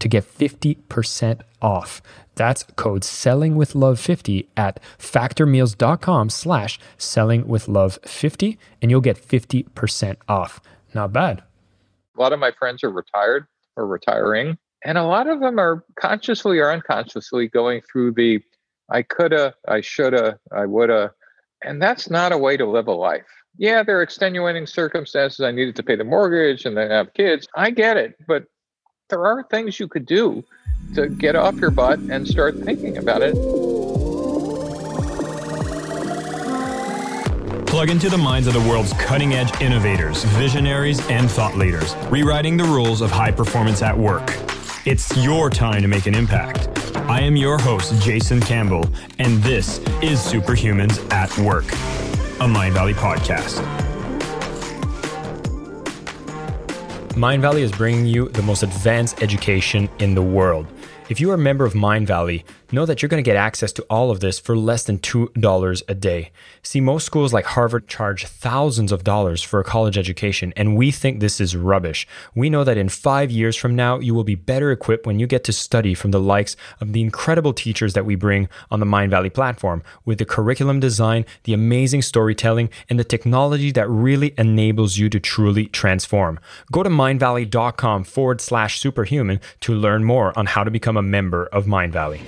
to get 50% off. That's code selling with love 50 at factormeals.com slash selling with love 50 and you'll get 50% off. Not bad. A lot of my friends are retired or retiring, and a lot of them are consciously or unconsciously going through the I coulda, I shoulda, I woulda. And that's not a way to live a life. Yeah, there are extenuating circumstances. I needed to pay the mortgage and then have kids. I get it. But there are things you could do to get off your butt and start thinking about it. Plug into the minds of the world's cutting edge innovators, visionaries, and thought leaders, rewriting the rules of high performance at work. It's your time to make an impact. I am your host, Jason Campbell, and this is Superhumans at Work, a Mindvalley podcast. Mindvalley is bringing you the most advanced education in the world. If you are a member of Mindvalley, know that you're going to get access to all of this for less than $2 a day. See, most schools like Harvard charge thousands of dollars for a college education, and we think this is rubbish. We know that in five years from now, you will be better equipped when you get to study from the likes of the incredible teachers that we bring on the Mindvalley platform with the curriculum design, the amazing storytelling, and the technology that really enables you to truly transform. Go to mindvalley.com forward slash superhuman to learn more on how to become a member of Mindvalley.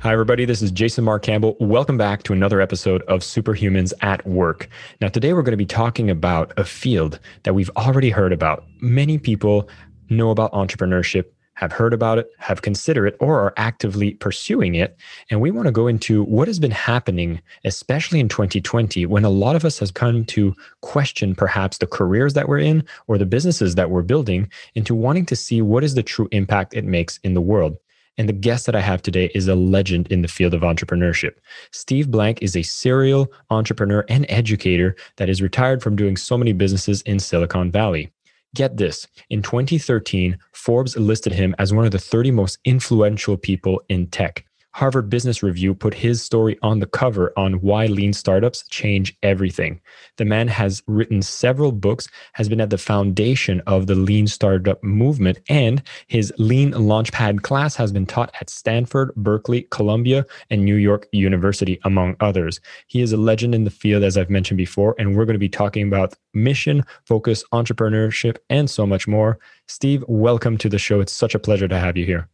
Hi, everybody. This is Jason Mark Campbell. Welcome back to another episode of Superhumans at Work. Now, today we're going to be talking about a field that we've already heard about. Many people know about entrepreneurship, have heard about it, have considered it, or are actively pursuing it. And we want to go into what has been happening, especially in 2020, when a lot of us have come to question perhaps the careers that we're in or the businesses that we're building into wanting to see what is the true impact it makes in the world. And the guest that I have today is a legend in the field of entrepreneurship. Steve Blank is a serial entrepreneur and educator that is retired from doing so many businesses in Silicon Valley. Get this in 2013, Forbes listed him as one of the 30 most influential people in tech. Harvard Business Review put his story on the cover on why lean startups change everything. The man has written several books, has been at the foundation of the lean startup movement, and his lean launchpad class has been taught at Stanford, Berkeley, Columbia, and New York University, among others. He is a legend in the field, as I've mentioned before, and we're going to be talking about mission, focus, entrepreneurship, and so much more. Steve, welcome to the show. It's such a pleasure to have you here.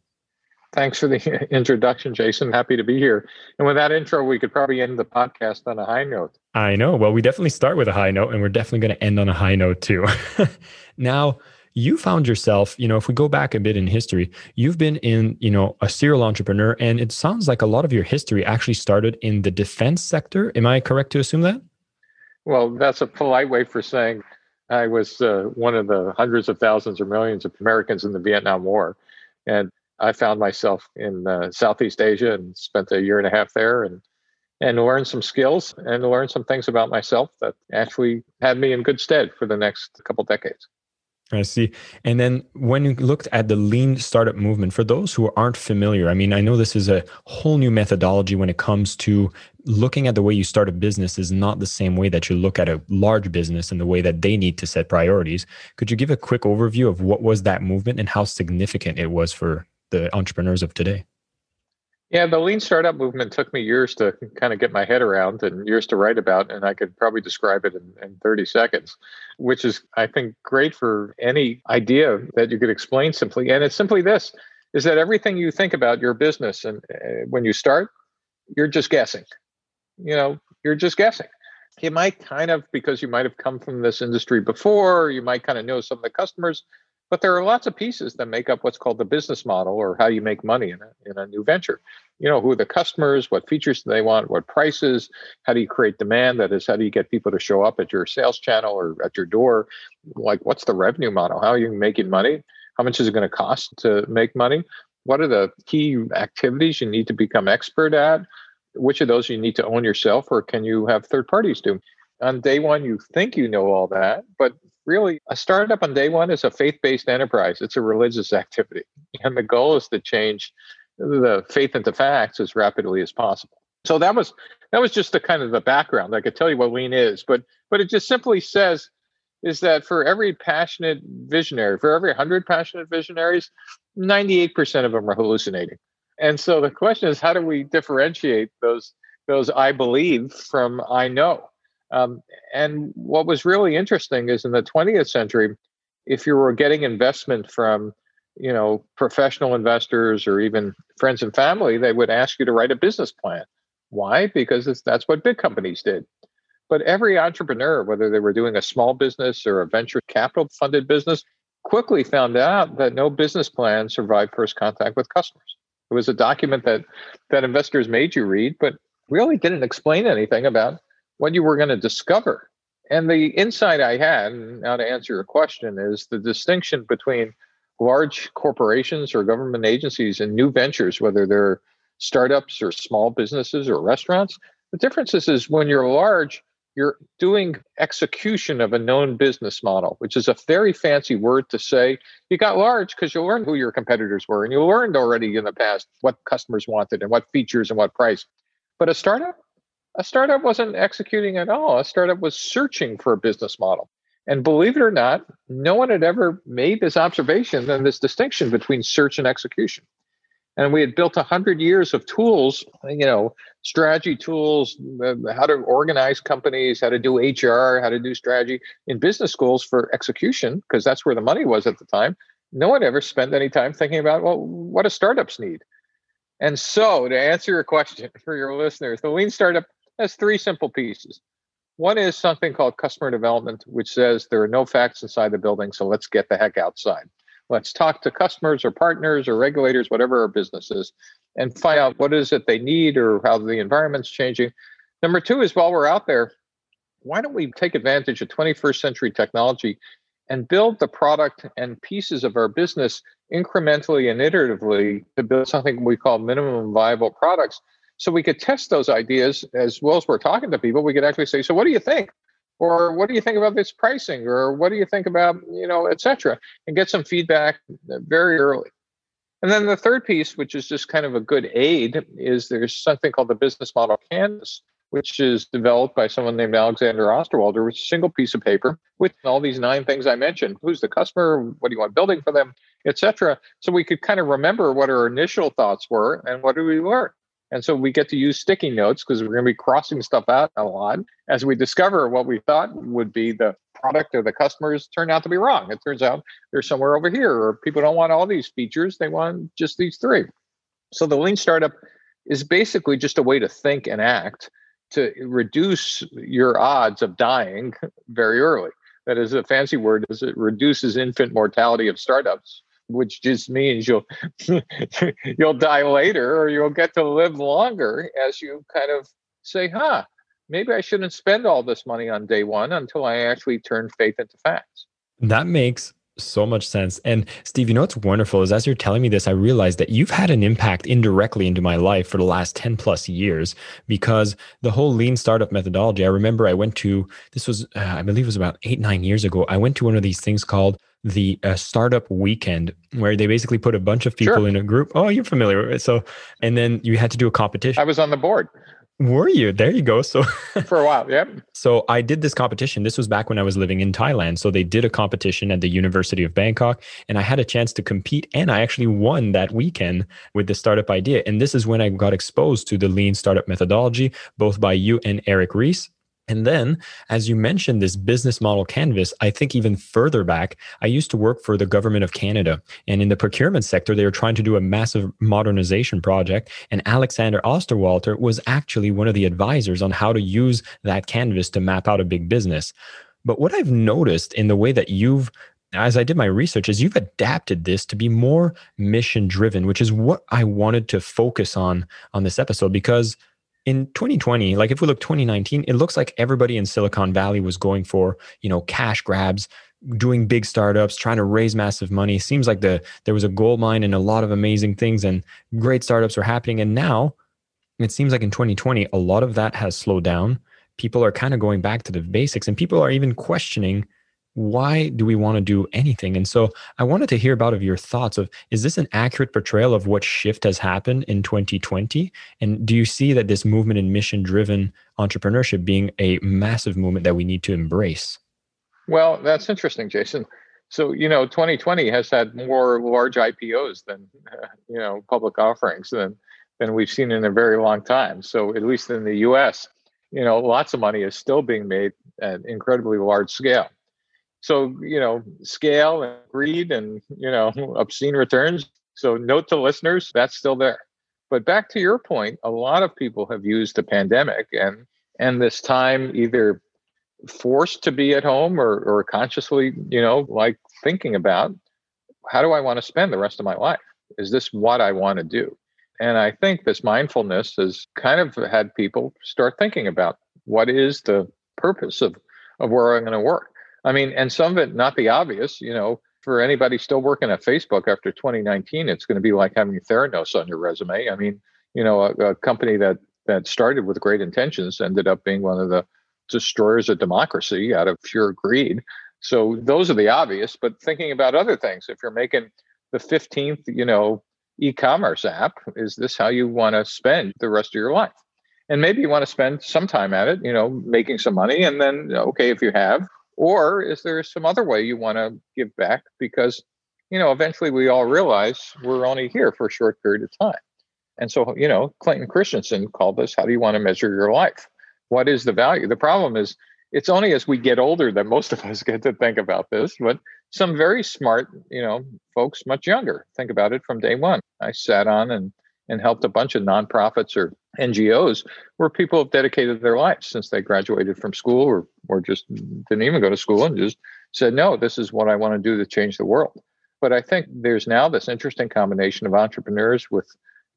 Thanks for the introduction, Jason. Happy to be here. And with that intro, we could probably end the podcast on a high note. I know. Well, we definitely start with a high note, and we're definitely going to end on a high note too. now, you found yourself, you know, if we go back a bit in history, you've been in, you know, a serial entrepreneur, and it sounds like a lot of your history actually started in the defense sector. Am I correct to assume that? Well, that's a polite way for saying I was uh, one of the hundreds of thousands or millions of Americans in the Vietnam War. And I found myself in uh, Southeast Asia and spent a year and a half there and and learned some skills and learned some things about myself that actually had me in good stead for the next couple decades. I see. And then when you looked at the lean startup movement, for those who aren't familiar, I mean, I know this is a whole new methodology when it comes to looking at the way you start a business is not the same way that you look at a large business and the way that they need to set priorities. Could you give a quick overview of what was that movement and how significant it was for the entrepreneurs of today? Yeah, the lean startup movement took me years to kind of get my head around and years to write about, and I could probably describe it in, in 30 seconds, which is, I think, great for any idea that you could explain simply. And it's simply this is that everything you think about your business and uh, when you start, you're just guessing. You know, you're just guessing. You might kind of, because you might have come from this industry before, you might kind of know some of the customers, but there are lots of pieces that make up what's called the business model or how you make money in a, in a new venture. You know, who are the customers, what features do they want, what prices, how do you create demand? That is, how do you get people to show up at your sales channel or at your door? Like, what's the revenue model? How are you making money? How much is it going to cost to make money? What are the key activities you need to become expert at? Which of those you need to own yourself, or can you have third parties do? On day one, you think you know all that, but really a startup on day one is a faith-based enterprise. It's a religious activity. And the goal is to change the faith into facts as rapidly as possible. So that was that was just the kind of the background. I could tell you what lean is but but it just simply says is that for every passionate visionary for every 100 passionate visionaries 98% of them are hallucinating. And so the question is how do we differentiate those those i believe from i know um, and what was really interesting is in the 20th century, if you were getting investment from you know professional investors or even friends and family, they would ask you to write a business plan. Why? Because that's what big companies did. But every entrepreneur, whether they were doing a small business or a venture capital funded business, quickly found out that no business plan survived first contact with customers. It was a document that that investors made you read, but really didn't explain anything about what you were going to discover. And the insight I had, now to answer your question, is the distinction between large corporations or government agencies and new ventures, whether they're startups or small businesses or restaurants. The difference is, is when you're large, you're doing execution of a known business model, which is a very fancy word to say. You got large because you learned who your competitors were and you learned already in the past what customers wanted and what features and what price. But a startup, a startup wasn't executing at all. A startup was searching for a business model. And believe it or not, no one had ever made this observation and this distinction between search and execution. And we had built a hundred years of tools, you know, strategy tools, uh, how to organize companies, how to do HR, how to do strategy in business schools for execution, because that's where the money was at the time. No one ever spent any time thinking about, well, what do startups need? And so, to answer your question for your listeners, the lean startup has three simple pieces. One is something called customer development, which says there are no facts inside the building, so let's get the heck outside. Let's talk to customers or partners or regulators, whatever our business is, and find out what is it they need or how the environment's changing. Number two is while we're out there, why don't we take advantage of 21st century technology and build the product and pieces of our business incrementally and iteratively to build something we call minimum viable products so we could test those ideas as well as we're talking to people. We could actually say, "So what do you think?" Or what do you think about this pricing? Or what do you think about you know, etc. And get some feedback very early. And then the third piece, which is just kind of a good aid, is there's something called the business model canvas, which is developed by someone named Alexander Osterwalder, which is a single piece of paper with all these nine things I mentioned. Who's the customer? What do you want building for them, etc. So we could kind of remember what our initial thoughts were and what do we learn. And so we get to use sticky notes because we're going to be crossing stuff out a lot as we discover what we thought would be the product or the customers turn out to be wrong. It turns out they're somewhere over here, or people don't want all these features, they want just these three. So the lean startup is basically just a way to think and act to reduce your odds of dying very early. That is a fancy word, is it reduces infant mortality of startups which just means you'll you'll die later or you'll get to live longer as you kind of say, huh, maybe I shouldn't spend all this money on day one until I actually turn faith into facts. That makes so much sense. And Steve, you know what's wonderful is as you're telling me this, I realized that you've had an impact indirectly into my life for the last 10 plus years because the whole lean startup methodology. I remember I went to, this was, uh, I believe it was about eight, nine years ago. I went to one of these things called the uh, startup weekend where they basically put a bunch of people sure. in a group. Oh, you're familiar with it. So, and then you had to do a competition. I was on the board. Were you? There you go. So for a while, yeah. So I did this competition. This was back when I was living in Thailand. So they did a competition at the University of Bangkok, and I had a chance to compete, and I actually won that weekend with the startup idea. And this is when I got exposed to the lean startup methodology, both by you and Eric Ries. And then, as you mentioned, this business model canvas, I think even further back, I used to work for the government of Canada. And in the procurement sector, they were trying to do a massive modernization project. And Alexander Osterwalder was actually one of the advisors on how to use that canvas to map out a big business. But what I've noticed in the way that you've as I did my research, is you've adapted this to be more mission driven, which is what I wanted to focus on on this episode because in 2020 like if we look 2019 it looks like everybody in silicon valley was going for you know cash grabs doing big startups trying to raise massive money. Seems like the there was a gold mine and a lot of amazing things and great startups were happening. And now it seems like in 2020 a lot of that has slowed down. People are kind of going back to the basics and people are even questioning why do we want to do anything? And so i wanted to hear about of your thoughts of is this an accurate portrayal of what shift has happened in 2020 and do you see that this movement in mission driven entrepreneurship being a massive movement that we need to embrace? Well that's interesting jason. So you know 2020 has had more large ipos than uh, you know public offerings than than we've seen in a very long time. So at least in the us you know lots of money is still being made at incredibly large scale so you know scale and greed and you know obscene returns. So note to listeners that's still there. But back to your point a lot of people have used the pandemic and and this time either forced to be at home or or consciously you know like thinking about how do i want to spend the rest of my life? Is this what i want to do? And i think this mindfulness has kind of had people start thinking about what is the purpose of of where i'm going to work I mean, and some of it not be obvious, you know, for anybody still working at Facebook after 2019, it's going to be like having Theranos on your resume. I mean, you know, a, a company that that started with great intentions ended up being one of the destroyers of democracy out of pure greed. So those are the obvious, but thinking about other things, if you're making the 15th, you know, e-commerce app, is this how you want to spend the rest of your life? And maybe you want to spend some time at it, you know, making some money. And then, okay, if you have, or is there some other way you want to give back? Because, you know, eventually we all realize we're only here for a short period of time. And so, you know, Clayton Christensen called this How do you want to measure your life? What is the value? The problem is, it's only as we get older that most of us get to think about this, but some very smart, you know, folks much younger think about it from day one. I sat on and and helped a bunch of nonprofits or NGOs where people have dedicated their lives since they graduated from school or or just didn't even go to school and just said, no, this is what I want to do to change the world. But I think there's now this interesting combination of entrepreneurs with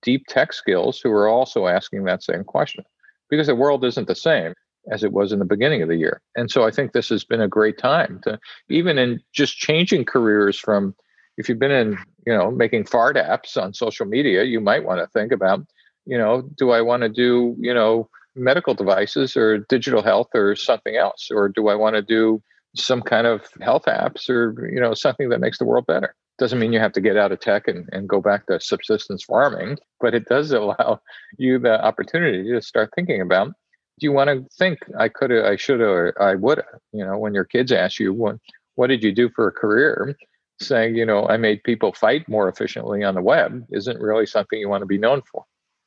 deep tech skills who are also asking that same question because the world isn't the same as it was in the beginning of the year. And so I think this has been a great time to even in just changing careers from if you've been in, you know, making fart apps on social media, you might want to think about, you know, do I want to do, you know, medical devices or digital health or something else? Or do I want to do some kind of health apps or, you know, something that makes the world better? Doesn't mean you have to get out of tech and, and go back to subsistence farming, but it does allow you the opportunity to start thinking about do you want to think I could have, I should have, or I would have? You know, when your kids ask you, what, what did you do for a career? Saying, you know, I made people fight more efficiently on the web isn't really something you want to be known for.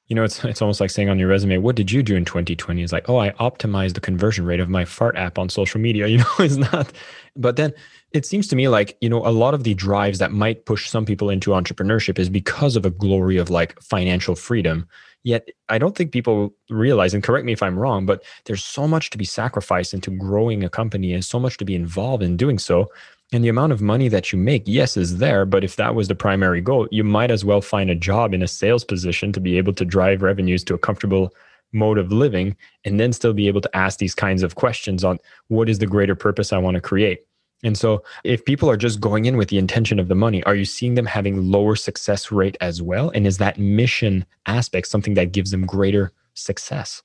You know, it's it's almost like saying on your resume, "What did you do in 2020?" It's like, "Oh, I optimized the conversion rate of my fart app on social media." You know, it's not. But then it seems to me like you know a lot of the drives that might push some people into entrepreneurship is because of a glory of like financial freedom. Yet I don't think people realize, and correct me if I'm wrong, but there's so much to be sacrificed into growing a company and so much to be involved in doing so and the amount of money that you make, yes, is there. But if that was the primary goal, you might as well find a job in a sales position to be able to drive revenues to a comfortable mode of living and then still be able to ask these kinds of questions on what is the greater purpose I want to create. And so, if people are just going in with the intention of the money, are you seeing them having lower success rate as well? And is that mission aspect something that gives them greater success?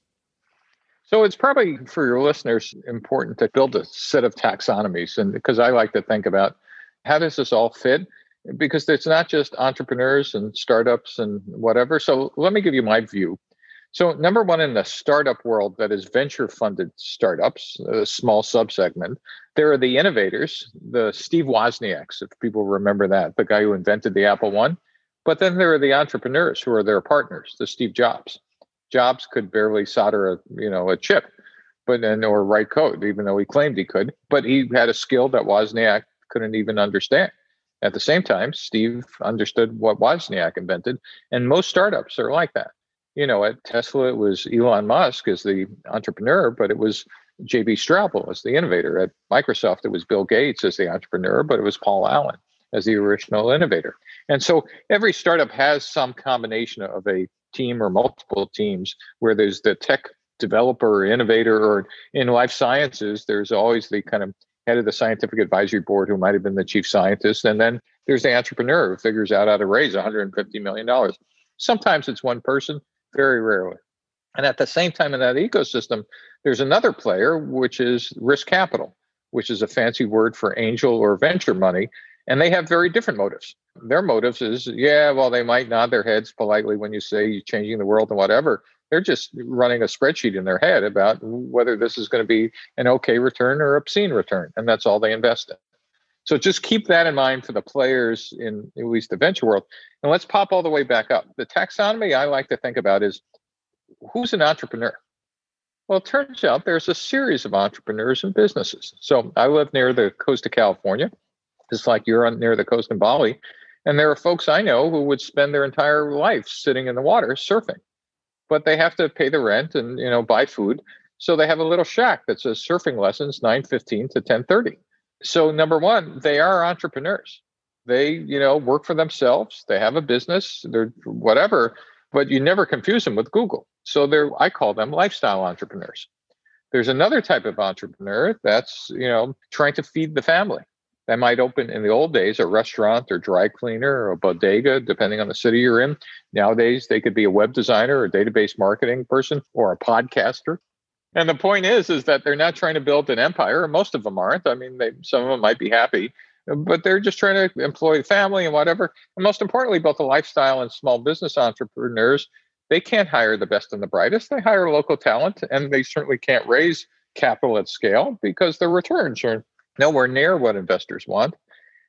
So it's probably for your listeners important to build a set of taxonomies, and because I like to think about how does this all fit, because it's not just entrepreneurs and startups and whatever. So let me give you my view. So, number one in the startup world that is venture funded startups, a small subsegment, there are the innovators, the Steve Wozniaks, if people remember that, the guy who invented the Apple One. But then there are the entrepreneurs who are their partners, the Steve Jobs. Jobs could barely solder a you know a chip, but then or write code, even though he claimed he could. But he had a skill that Wozniak couldn't even understand. At the same time, Steve understood what Wozniak invented, and most startups are like that you know, at Tesla, it was Elon Musk as the entrepreneur, but it was JB Straubel as the innovator. At Microsoft, it was Bill Gates as the entrepreneur, but it was Paul Allen as the original innovator. And so every startup has some combination of a team or multiple teams where there's the tech developer or innovator, or in life sciences, there's always the kind of head of the scientific advisory board who might have been the chief scientist. And then there's the entrepreneur who figures out how to raise $150 million. Sometimes it's one person, very rarely. And at the same time, in that ecosystem, there's another player, which is risk capital, which is a fancy word for angel or venture money. And they have very different motives. Their motives is, yeah, well, they might nod their heads politely when you say you're changing the world and whatever. They're just running a spreadsheet in their head about whether this is going to be an okay return or obscene return. And that's all they invest in. So just keep that in mind for the players in at least the venture world. And let's pop all the way back up. The taxonomy I like to think about is who's an entrepreneur? Well, it turns out there's a series of entrepreneurs and businesses. So I live near the coast of California, just like you're on near the coast in Bali. And there are folks I know who would spend their entire life sitting in the water surfing, but they have to pay the rent and you know buy food. So they have a little shack that says surfing lessons 9:15 to 10:30 so number one they are entrepreneurs. They you know work for themselves. They have a business. They're whatever. But you never confuse them with google. So they're i call them lifestyle entrepreneurs. There's another type of entrepreneur that's you know trying to feed the family that might open in the old days a restaurant or dry cleaner or a bodega depending on the city you're in nowadays they could be a web designer or database marketing person or a podcaster and the point is, is that they're not trying to build an empire. Most of them aren't. I mean, they, some of them might be happy, but they're just trying to employ the family and whatever. And most importantly, both the lifestyle and small business entrepreneurs, they can't hire the best and the brightest. They hire local talent, and they certainly can't raise capital at scale because the returns are nowhere near what investors want.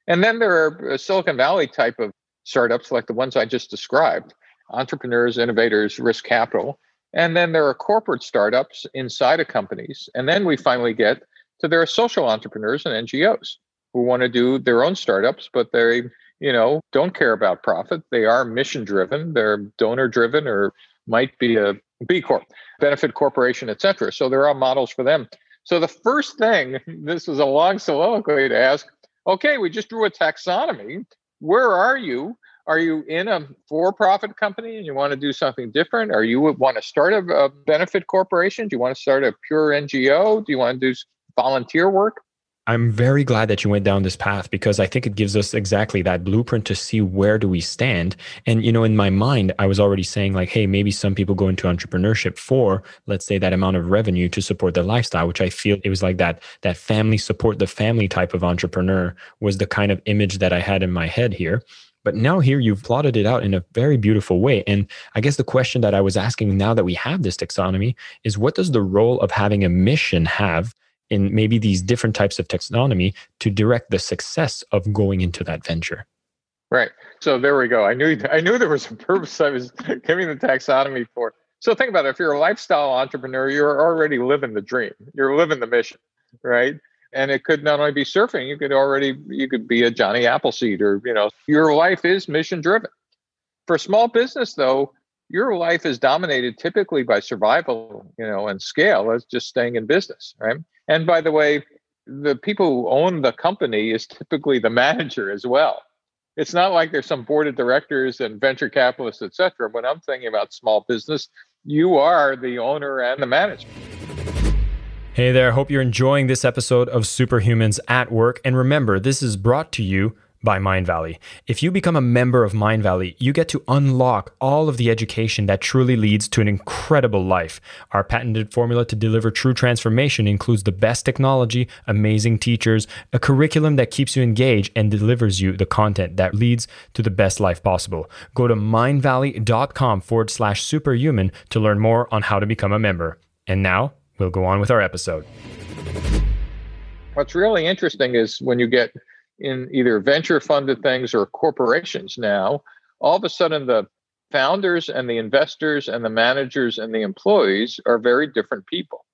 And then there are uh, Silicon Valley type of startups like the ones I just described entrepreneurs, innovators, risk capital and then there are corporate startups inside of companies. And then we finally get to there are social entrepreneurs and NGOs who want to do their own startups, but they, you know, don't care about profit. They are mission driven, they're donor driven, or might be a B Corp, benefit corporation, etc. So there are models for them. So the first thing, this was a long soliloquy to ask, okay, we just drew a taxonomy. Where are you are you in a for-profit company and you want to do something different? Or you want to start a, a benefit corporation? Do you want to start a pure NGO? Do you want to do volunteer work? I'm very glad that you went down this path because I think it gives us exactly that blueprint to see where do we stand. And you know, in my mind, I was already saying like, hey, maybe some people go into entrepreneurship for, let's say, that amount of revenue to support their lifestyle, which I feel it was like that that family support the family type of entrepreneur was the kind of image that I had in my head here. But now here you've plotted it out in a very beautiful way. And I guess the question that I was asking now that we have this taxonomy is what does the role of having a mission have in maybe these different types of taxonomy to direct the success of going into that venture? Right. So there we go. I knew I knew there was a purpose I was giving the taxonomy for. So think about it. If you're a lifestyle entrepreneur, you're already living the dream. You're living the mission, right? and it could not only be surfing you could already you could be a johnny appleseed or you know your life is mission driven for small business though your life is dominated typically by survival you know and scale as just staying in business right? And by the way the people who own the company is typically the manager as well. It's not like there's some board of directors and venture capitalists etc when i'm thinking about small business you are the owner and the manager. Hey there, I hope you're enjoying this episode of Superhumans at Work. And remember, this is brought to you by Mindvalley. If you become a member of Mindvalley, you get to unlock all of the education that truly leads to an incredible life. Our patented formula to deliver true transformation includes the best technology, amazing teachers, a curriculum that keeps you engaged and delivers you the content that leads to the best life possible. Go to mindvalley.com forward slash superhuman to learn more on how to become a member. And now we'll go on with our episode. What's really interesting is when you get in either venture funded things or corporations now, all of a sudden the founders and the investors and the managers and the employees are very different people.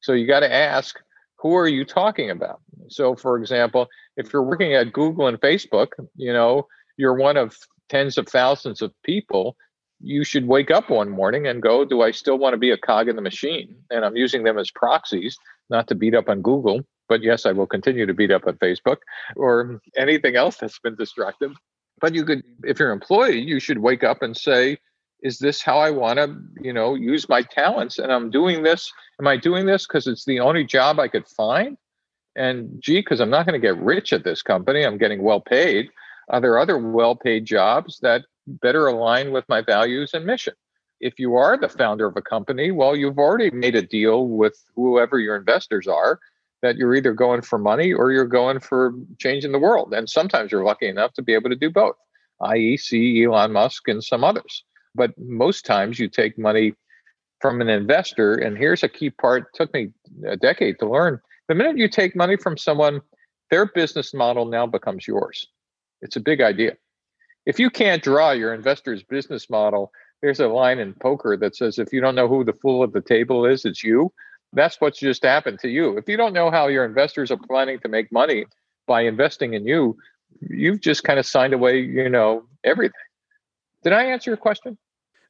So you got to ask, who are you talking about? So, for example, if you're working at Google and Facebook, you know, you're one of tens of thousands of people. You should wake up one morning and go, Do I still want to be a cog in the machine? And I'm using them as proxies, not to beat up on Google, but yes, I will continue to beat up on Facebook or anything else that's been destructive. But you could, if you're an employee, you should wake up and say, is this how I want to, you know, use my talents? And I'm doing this. Am I doing this because it's the only job I could find? And gee, because I'm not going to get rich at this company, I'm getting well paid. Are there other well paid jobs that better align with my values and mission? If you are the founder of a company, well, you've already made a deal with whoever your investors are that you're either going for money or you're going for changing the world. And sometimes you're lucky enough to be able to do both, i.e., see Elon Musk and some others. But most times you take money from an investor. And here's a key part, took me a decade to learn. The minute you take money from someone, their business model now becomes yours. It's a big idea. If you can't draw your investor's business model, there's a line in poker that says if you don't know who the fool at the table is, it's you. That's what's just happened to you. If you don't know how your investors are planning to make money by investing in you, you've just kind of signed away, you know, everything. Did I answer your question?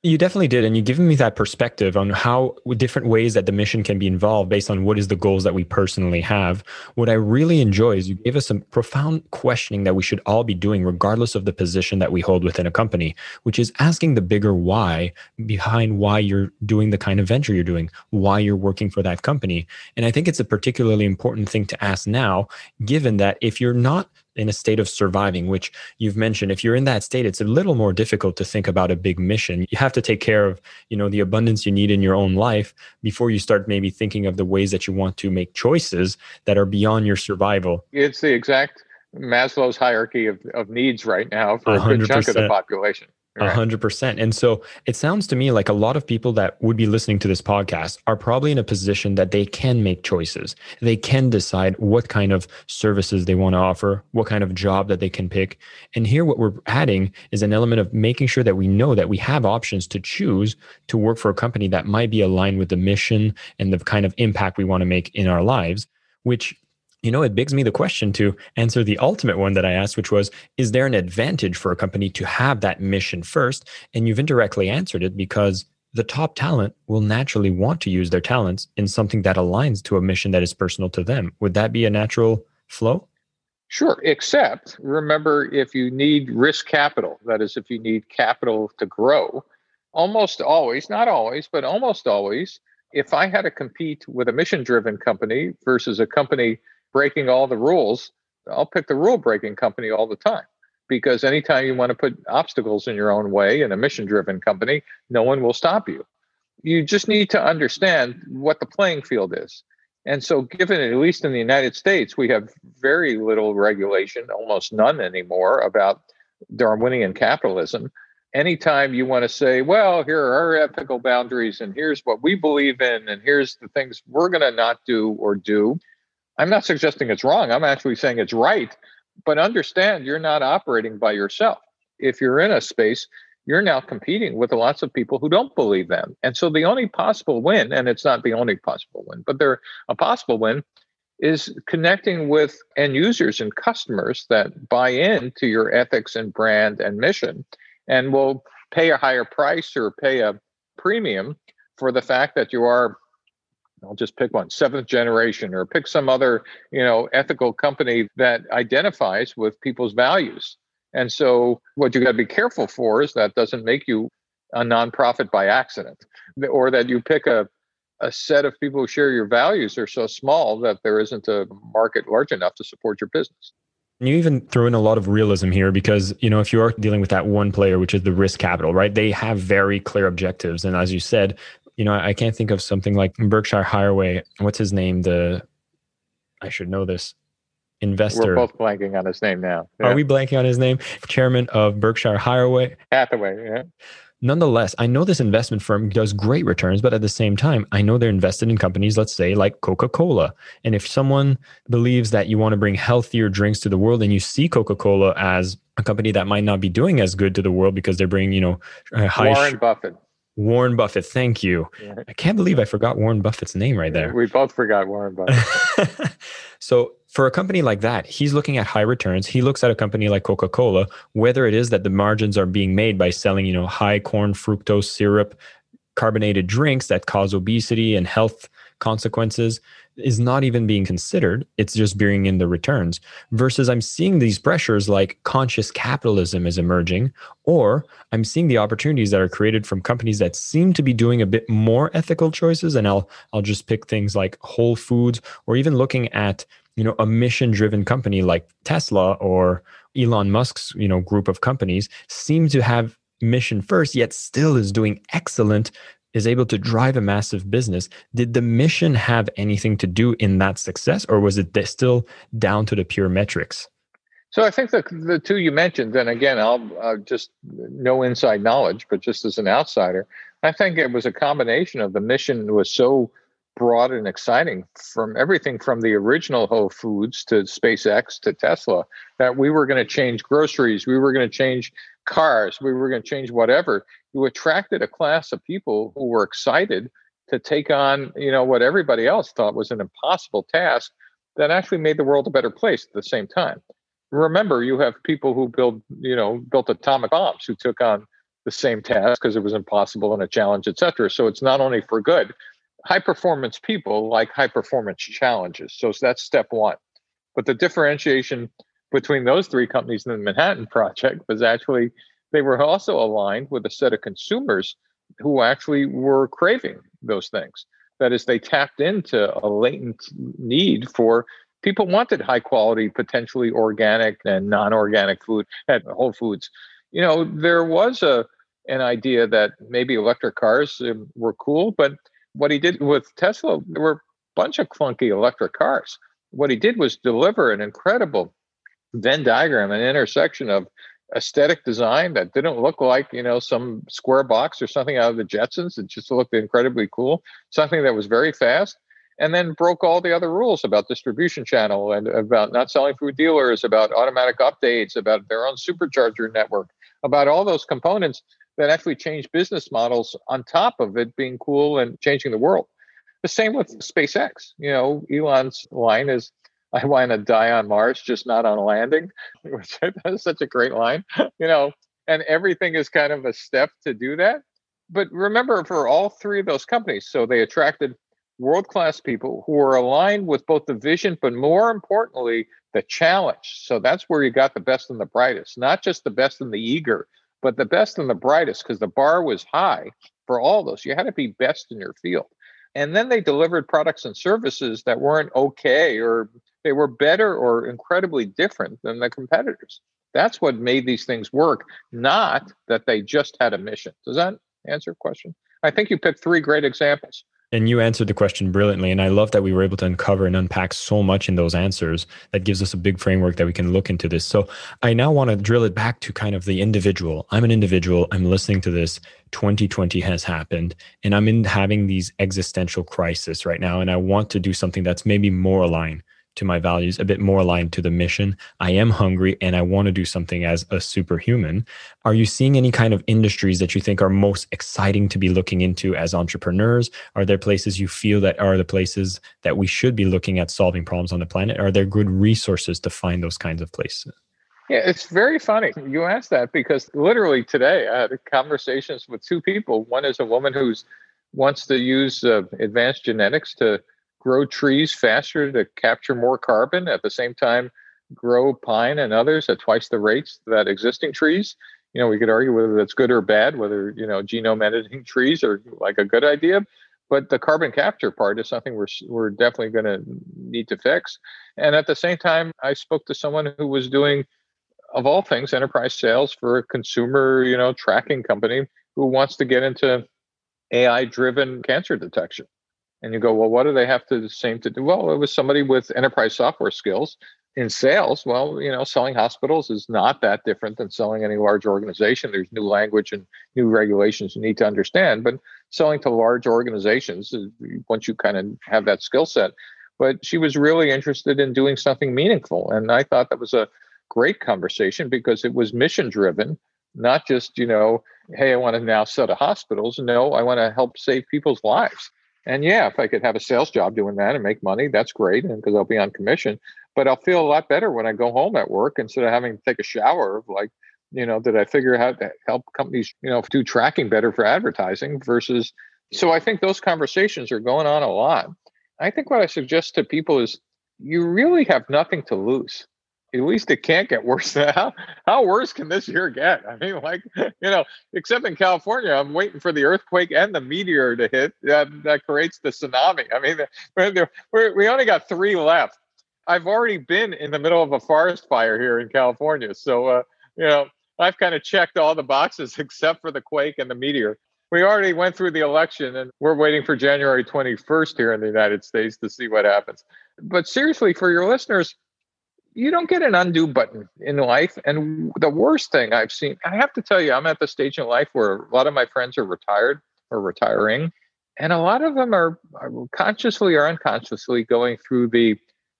You definitely did. And you given me that perspective on how different ways that the mission can be involved based on what is the goals that we personally have. What I really enjoy is you gave us some profound questioning that we should all be doing, regardless of the position that we hold within a company, which is asking the bigger why behind why you're doing the kind of venture you're doing, why you're working for that company. And I think it's a particularly important thing to ask now, given that if you're not in a state of surviving, which you've mentioned. If you're in that state, it's a little more difficult to think about a big mission. You have to take care of, you know, the abundance you need in your own life before you start maybe thinking of the ways that you want to make choices that are beyond your survival. It's the exact Maslow's hierarchy of, of needs right now for 100%. a good chunk of the population. A hundred percent. And so it sounds to me like a lot of people that would be listening to this podcast are probably in a position that they can make choices. They can decide what kind of services they want to offer, what kind of job that they can pick. And here, what we're adding is an element of making sure that we know that we have options to choose to work for a company that might be aligned with the mission and the kind of impact we want to make in our lives, which you know, it begs me the question to answer the ultimate one that I asked, which was Is there an advantage for a company to have that mission first? And you've indirectly answered it because the top talent will naturally want to use their talents in something that aligns to a mission that is personal to them. Would that be a natural flow? Sure, except remember if you need risk capital, that is, if you need capital to grow, almost always, not always, but almost always, if I had to compete with a mission driven company versus a company breaking all the rules, I'll pick the rule breaking company all the time. Because anytime you want to put obstacles in your own way in a mission driven company, no one will stop you. You just need to understand what the playing field is. And so, given at least in the United States, we have very little regulation, almost none anymore, about Darwinian capitalism. Anytime you want to say, well, here are our ethical boundaries, and here's what we believe in, and here's the things we're going to not do or do, I'm not suggesting it's wrong. I'm actually saying it's right. But understand you're not operating by yourself. If you're in a space, you're now competing with lots of people who don't believe them. And so the only possible win, and it's not the only possible win, but there a possible win is connecting with end users and customers that buy into your ethics and brand and mission and will pay a higher price or pay a premium for the fact that you are I'll just pick one, seventh generation, or pick some other, you know, ethical company that identifies with people's values. And so what you got to be careful for is that doesn't make you a nonprofit by accident, or that you pick a a set of people who share your values are so small that there isn't a market large enough to support your business. You even throw in a lot of realism here because, you know, if you are dealing with that one player, which is the risk capital, right? They have very clear objectives. And as you said, you know, I can't think of something like Berkshire Highway. What's his name? The, I should know this investor. We're both blanking on his name now. Yeah. Are we blanking on his name? Chairman of Berkshire Highway. Hathaway, yeah nonetheless, I know this investment firm does great returns, but at the same time, I know they're invested in companies, let's say, like Coca Cola. And if someone believes that you want to bring healthier drinks to the world and you see Coca Cola as a company that might not be doing as good to the world because they're bringing, you know, high. Warren Buffett. Warren Buffett, thank you. Yeah. I can't believe I forgot Warren Buffett's name right there. We both forgot Warren Buffett. so for a company like that, he's looking at high returns. He looks at a company like Coca-Cola, whether it is that the margins are being made by selling, you know, high corn fructose syrup carbonated drinks that cause obesity and health consequences is not even being considered. It's just bearing in the returns. Versus I'm seeing these pressures like conscious capitalism is emerging, or I'm seeing the opportunities that are created from companies that seem to be doing a bit more ethical choices. And I'll I'll just pick things like Whole Foods, or even looking at you know a mission driven company like tesla or elon musk's you know group of companies seem to have mission first yet still is doing excellent is able to drive a massive business did the mission have anything to do in that success or was it still down to the pure metrics? So i think the, the two you mentioned and again i'll uh, just no inside knowledge but just as an outsider i think it was a combination of the mission was so broad and exciting from everything from the original Whole Foods to SpaceX to Tesla that we were going to change groceries, we were going to change cars, we were going to change whatever. You attracted a class of people who were excited to take on, you know, what everybody else thought was an impossible task that actually made the world a better place at the same time. Remember, you have people who build, you know, built atomic bombs who took on the same task because it was impossible and a challenge, et cetera. So it's not only for good, high performance people like high performance challenges. So that's step one. But the differentiation between those three companies in the Manhattan Project was actually they were also aligned with a set of consumers who actually were craving those things. That is, they tapped into a latent need for people wanted high quality, potentially organic and non organic food at Whole Foods. You know, there was a an idea that maybe electric cars um, were cool, but what he did with Tesla, there were a bunch of clunky electric cars. What he did was deliver an incredible Venn diagram, an intersection of aesthetic design that didn't look like you know some square box or something out of the Jetsons. It just looked incredibly cool. Something that was very fast, and then broke all the other rules about distribution channel and about not selling through dealers, about automatic updates, about their own supercharger network, about all those components that actually change business models on top of it being cool and changing the world. The same with SpaceX. You know, Elon's line is, I want to die on Mars, just not on landing, which is such a great line, you know, and everything is kind of a step to do that. But remember, for all three of those companies, so they attracted world class people who were aligned with both the vision, but more importantly, the challenge. So that's where you got the best and the brightest, not just the best and the eager, but the best and the brightest because the bar was high for all those. You had to be best in your field. And then they delivered products and services that weren't okay or they were better or incredibly different than the competitors. That's what made these things work, not that they just had a mission. Does that answer your question? I think you picked three great examples. And you answered the question brilliantly. And I love that we were able to uncover and unpack so much in those answers that gives us a big framework that we can look into this. So I now want to drill it back to kind of the individual. I'm an individual. I'm listening to this. 2020 has happened and I'm in having these existential crisis right now. And I want to do something that's maybe more aligned to my values, a bit more aligned to the mission. I am hungry and I want to do something as a superhuman. Are you seeing any kind of industries that you think are most exciting to be looking into as entrepreneurs? Are there places you feel that are the places that we should be looking at solving problems on the planet? Are there good resources to find those kinds of places? Yeah, it's very funny you asked that because literally today I had conversations with two people. One is a woman who's wants to use uh, advanced genetics to grow trees faster to capture more carbon at the same time grow pine and others at twice the rates that existing trees you know we could argue whether that's good or bad whether you know genome editing trees are like a good idea but the carbon capture part is something we're we're definitely going to need to fix. And at the same time, I spoke to someone who was doing, of all things, enterprise sales for a consumer, you know, tracking company who wants to get into AI-driven cancer detection. And you go, well, what do they have to the same to do? Well, it was somebody with enterprise software skills in sales, well, you know, selling hospitals is not that different than selling any large organization. There's new language and new regulations you need to understand, but selling to large organizations, uh, once you kind of have that skill set. But she was really interested in doing something meaningful. And I thought that was a great conversation because it was mission driven, not just, you know, hey, I want to now sell to hospitals. No, I want to help save people's lives. And yeah, if I could have a sales job doing that and make money, that's great. And because I'll be on commission but I'll feel a lot better when I go home at work instead of having to take a shower. Like, you know, did I figure out how to help companies, you know, do tracking better for advertising versus. So I think those conversations are going on a lot. I think what I suggest to people is you really have nothing to lose. At least it can't get worse. How how worse can this year get? I mean, like you know, except in California, I'm waiting for the earthquake and the meteor to hit that that creates the tsunami. I mean, we we only got three left I've already been in the middle of a forest fire here in California. So, uh, you know, I've kind of checked all the boxes except for the quake and the meteor. We already went through the election and we're waiting for January 21st here in the United States to see what happens. But seriously, for your listeners, you don't get an undo button in life. And the worst thing I've seen, I have to tell you, I'm at the stage in life where a lot of my friends are retired or retiring. And a lot of them are, are consciously or unconsciously going through the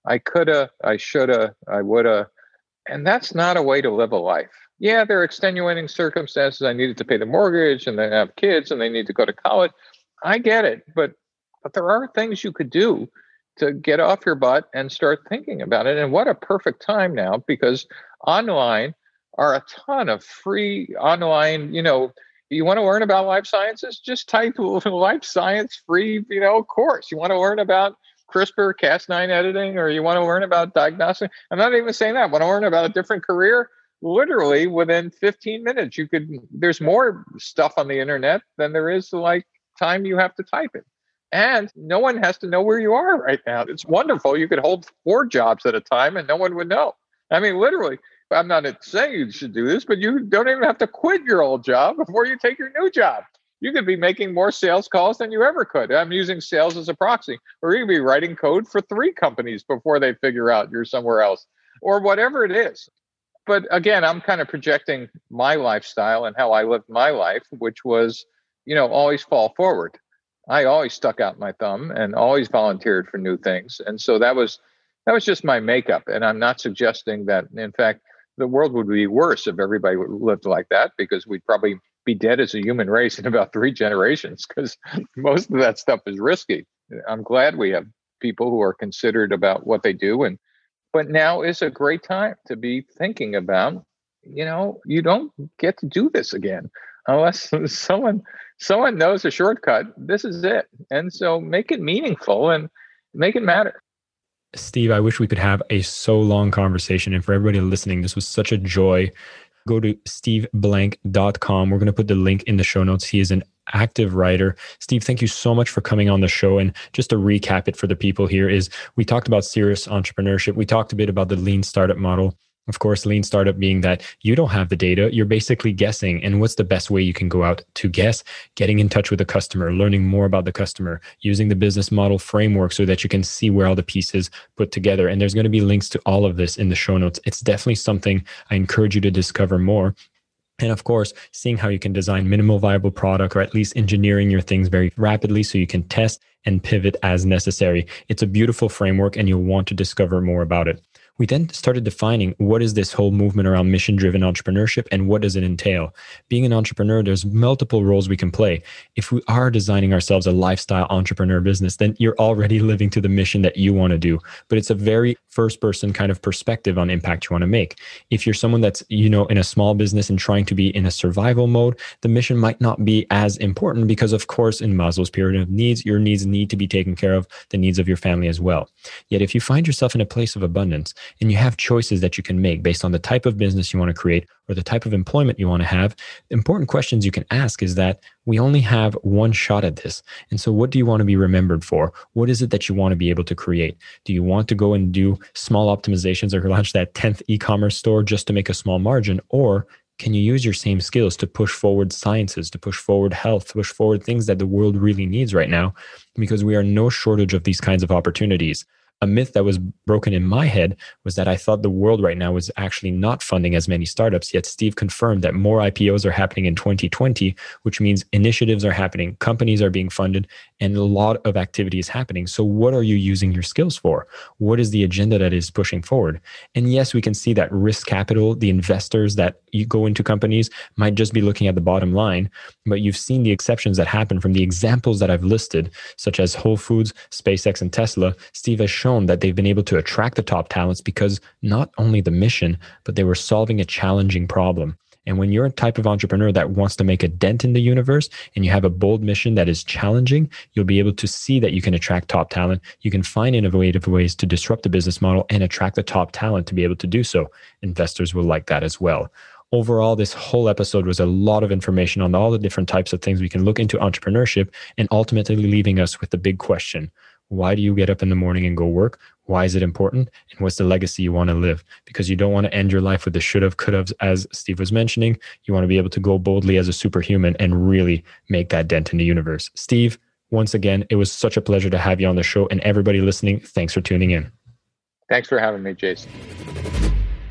I coulda, I shoulda, I woulda. And that's not a way to live a life. Yeah, there are extenuating circumstances. I needed to pay the mortgage and then have kids and they need to go to college. I get it. But but there are things you could do to get off your butt and start thinking about it. And what a perfect time now because online are a ton of free online, you know, you want to learn about life sciences, just type life science free, you know, course. You want to learn about CRISPR, Cas9 editing, or you want to learn about diagnostic. I'm not even saying that. Want to learn about a different career. Literally within 15 minutes, you could. There's more stuff on the internet than there is like time you have to type it. And no one has to know where you are right now. It's wonderful. You could hold four jobs at a time and no one would know. I mean, literally, I'm not saying you should do this, but you don't even have to quit your old job before you take your new job you could be making more sales calls than you ever could. I'm using sales as a proxy, or you could be writing code for three companies before they figure out you're somewhere else, or whatever it is. But again, I'm kind of projecting my lifestyle and how I lived my life, which was, you know, always fall forward. I always stuck out my thumb and always volunteered for new things. And so that was that was just my makeup. And I'm not suggesting that in fact the world would be worse if everybody lived like that because we'd probably be dead as a human race in about three generations because most of that stuff is risky. I'm glad we have people who are considered about what they do and but now is a great time to be thinking about you know you don't get to do this again unless someone someone knows a shortcut this is it and so make it meaningful and make it matter Steve, I wish we could have a so long conversation. And for everybody listening, this was such a joy go to steveblank.com. We're going to put the link in the show notes. He is an active writer. Steve, thank you so much for coming on the show. And just to recap it for the people here is we talked about serious entrepreneurship. We talked a bit about the lean startup model. Of course, lean startup being that you don't have the data, you're basically guessing. And what's the best way you can go out to guess? Getting in touch with the customer, learning more about the customer, using the business model framework so that you can see where all the pieces put together. And there's going to be links to all of this in the show notes. It's definitely something I encourage you to discover more. And of course, seeing how you can design minimal viable product or at least engineering your things very rapidly so you can test and pivot as necessary. It's a beautiful framework and you'll want to discover more about it we then started defining what is this whole movement around mission driven entrepreneurship and what does it entail. Being an entrepreneur there's multiple roles we can play. If we are designing ourselves a lifestyle entrepreneur business then you're already living to the mission that you want to do. But it's a very first person kind of perspective on impact you want to make. If you're someone that's you know in a small business and trying to be in a survival mode the mission might not be as important because of course in maslow's pyramid of needs your needs need to be taken care of the needs of your family as well. Yet if you find yourself in a place of abundance and you have choices that you can make based on the type of business you want to create or the type of employment you want to have, important questions you can ask is that we only have one shot at this. And so, what do you want to be remembered for? What is it that you want to be able to create? Do you want to go and do small optimizations or launch that 10th e commerce store just to make a small margin? Or can you use your same skills to push forward sciences, to push forward health, to push forward things that the world really needs right now? Because we are no shortage of these kinds of opportunities a myth that was broken in my head was that I thought the world right now was actually not funding as many startups. Yet Steve confirmed that more IPOs are happening in 2020, which means initiatives are happening, companies are being funded, and a lot of activity is happening. So, what are you using your skills for? What is the agenda that is pushing forward? And yes, we can see that risk capital, the investors that you go into companies, might just be looking at the bottom line. But you've seen the exceptions that happen from the examples that I've listed, such as Whole Foods, SpaceX, and Tesla. Steve has shown that they've been able to attract the top talents because not only the mission, but they were solving a challenging problem. And when you're a type of entrepreneur that wants to make a dent in the universe and you have a bold mission that is challenging, you'll be able to see that you can attract top talent. You can find innovative ways to disrupt the business model and attract the top talent to be able to do so. Investors will like that as well. Overall, this whole episode was a lot of information on all the different types of things we can look into entrepreneurship and ultimately leaving us with the big question why do you get up in the morning and go work? Why is it important? And what's the legacy you want to live? Because you don't want to end your life with the should have, could have, as Steve was mentioning. You want to be able to go boldly as a superhuman and really make that dent in the universe. Steve, once again, it was such a pleasure to have you on the show. And everybody listening, thanks for tuning in. Thanks for having me, Jason.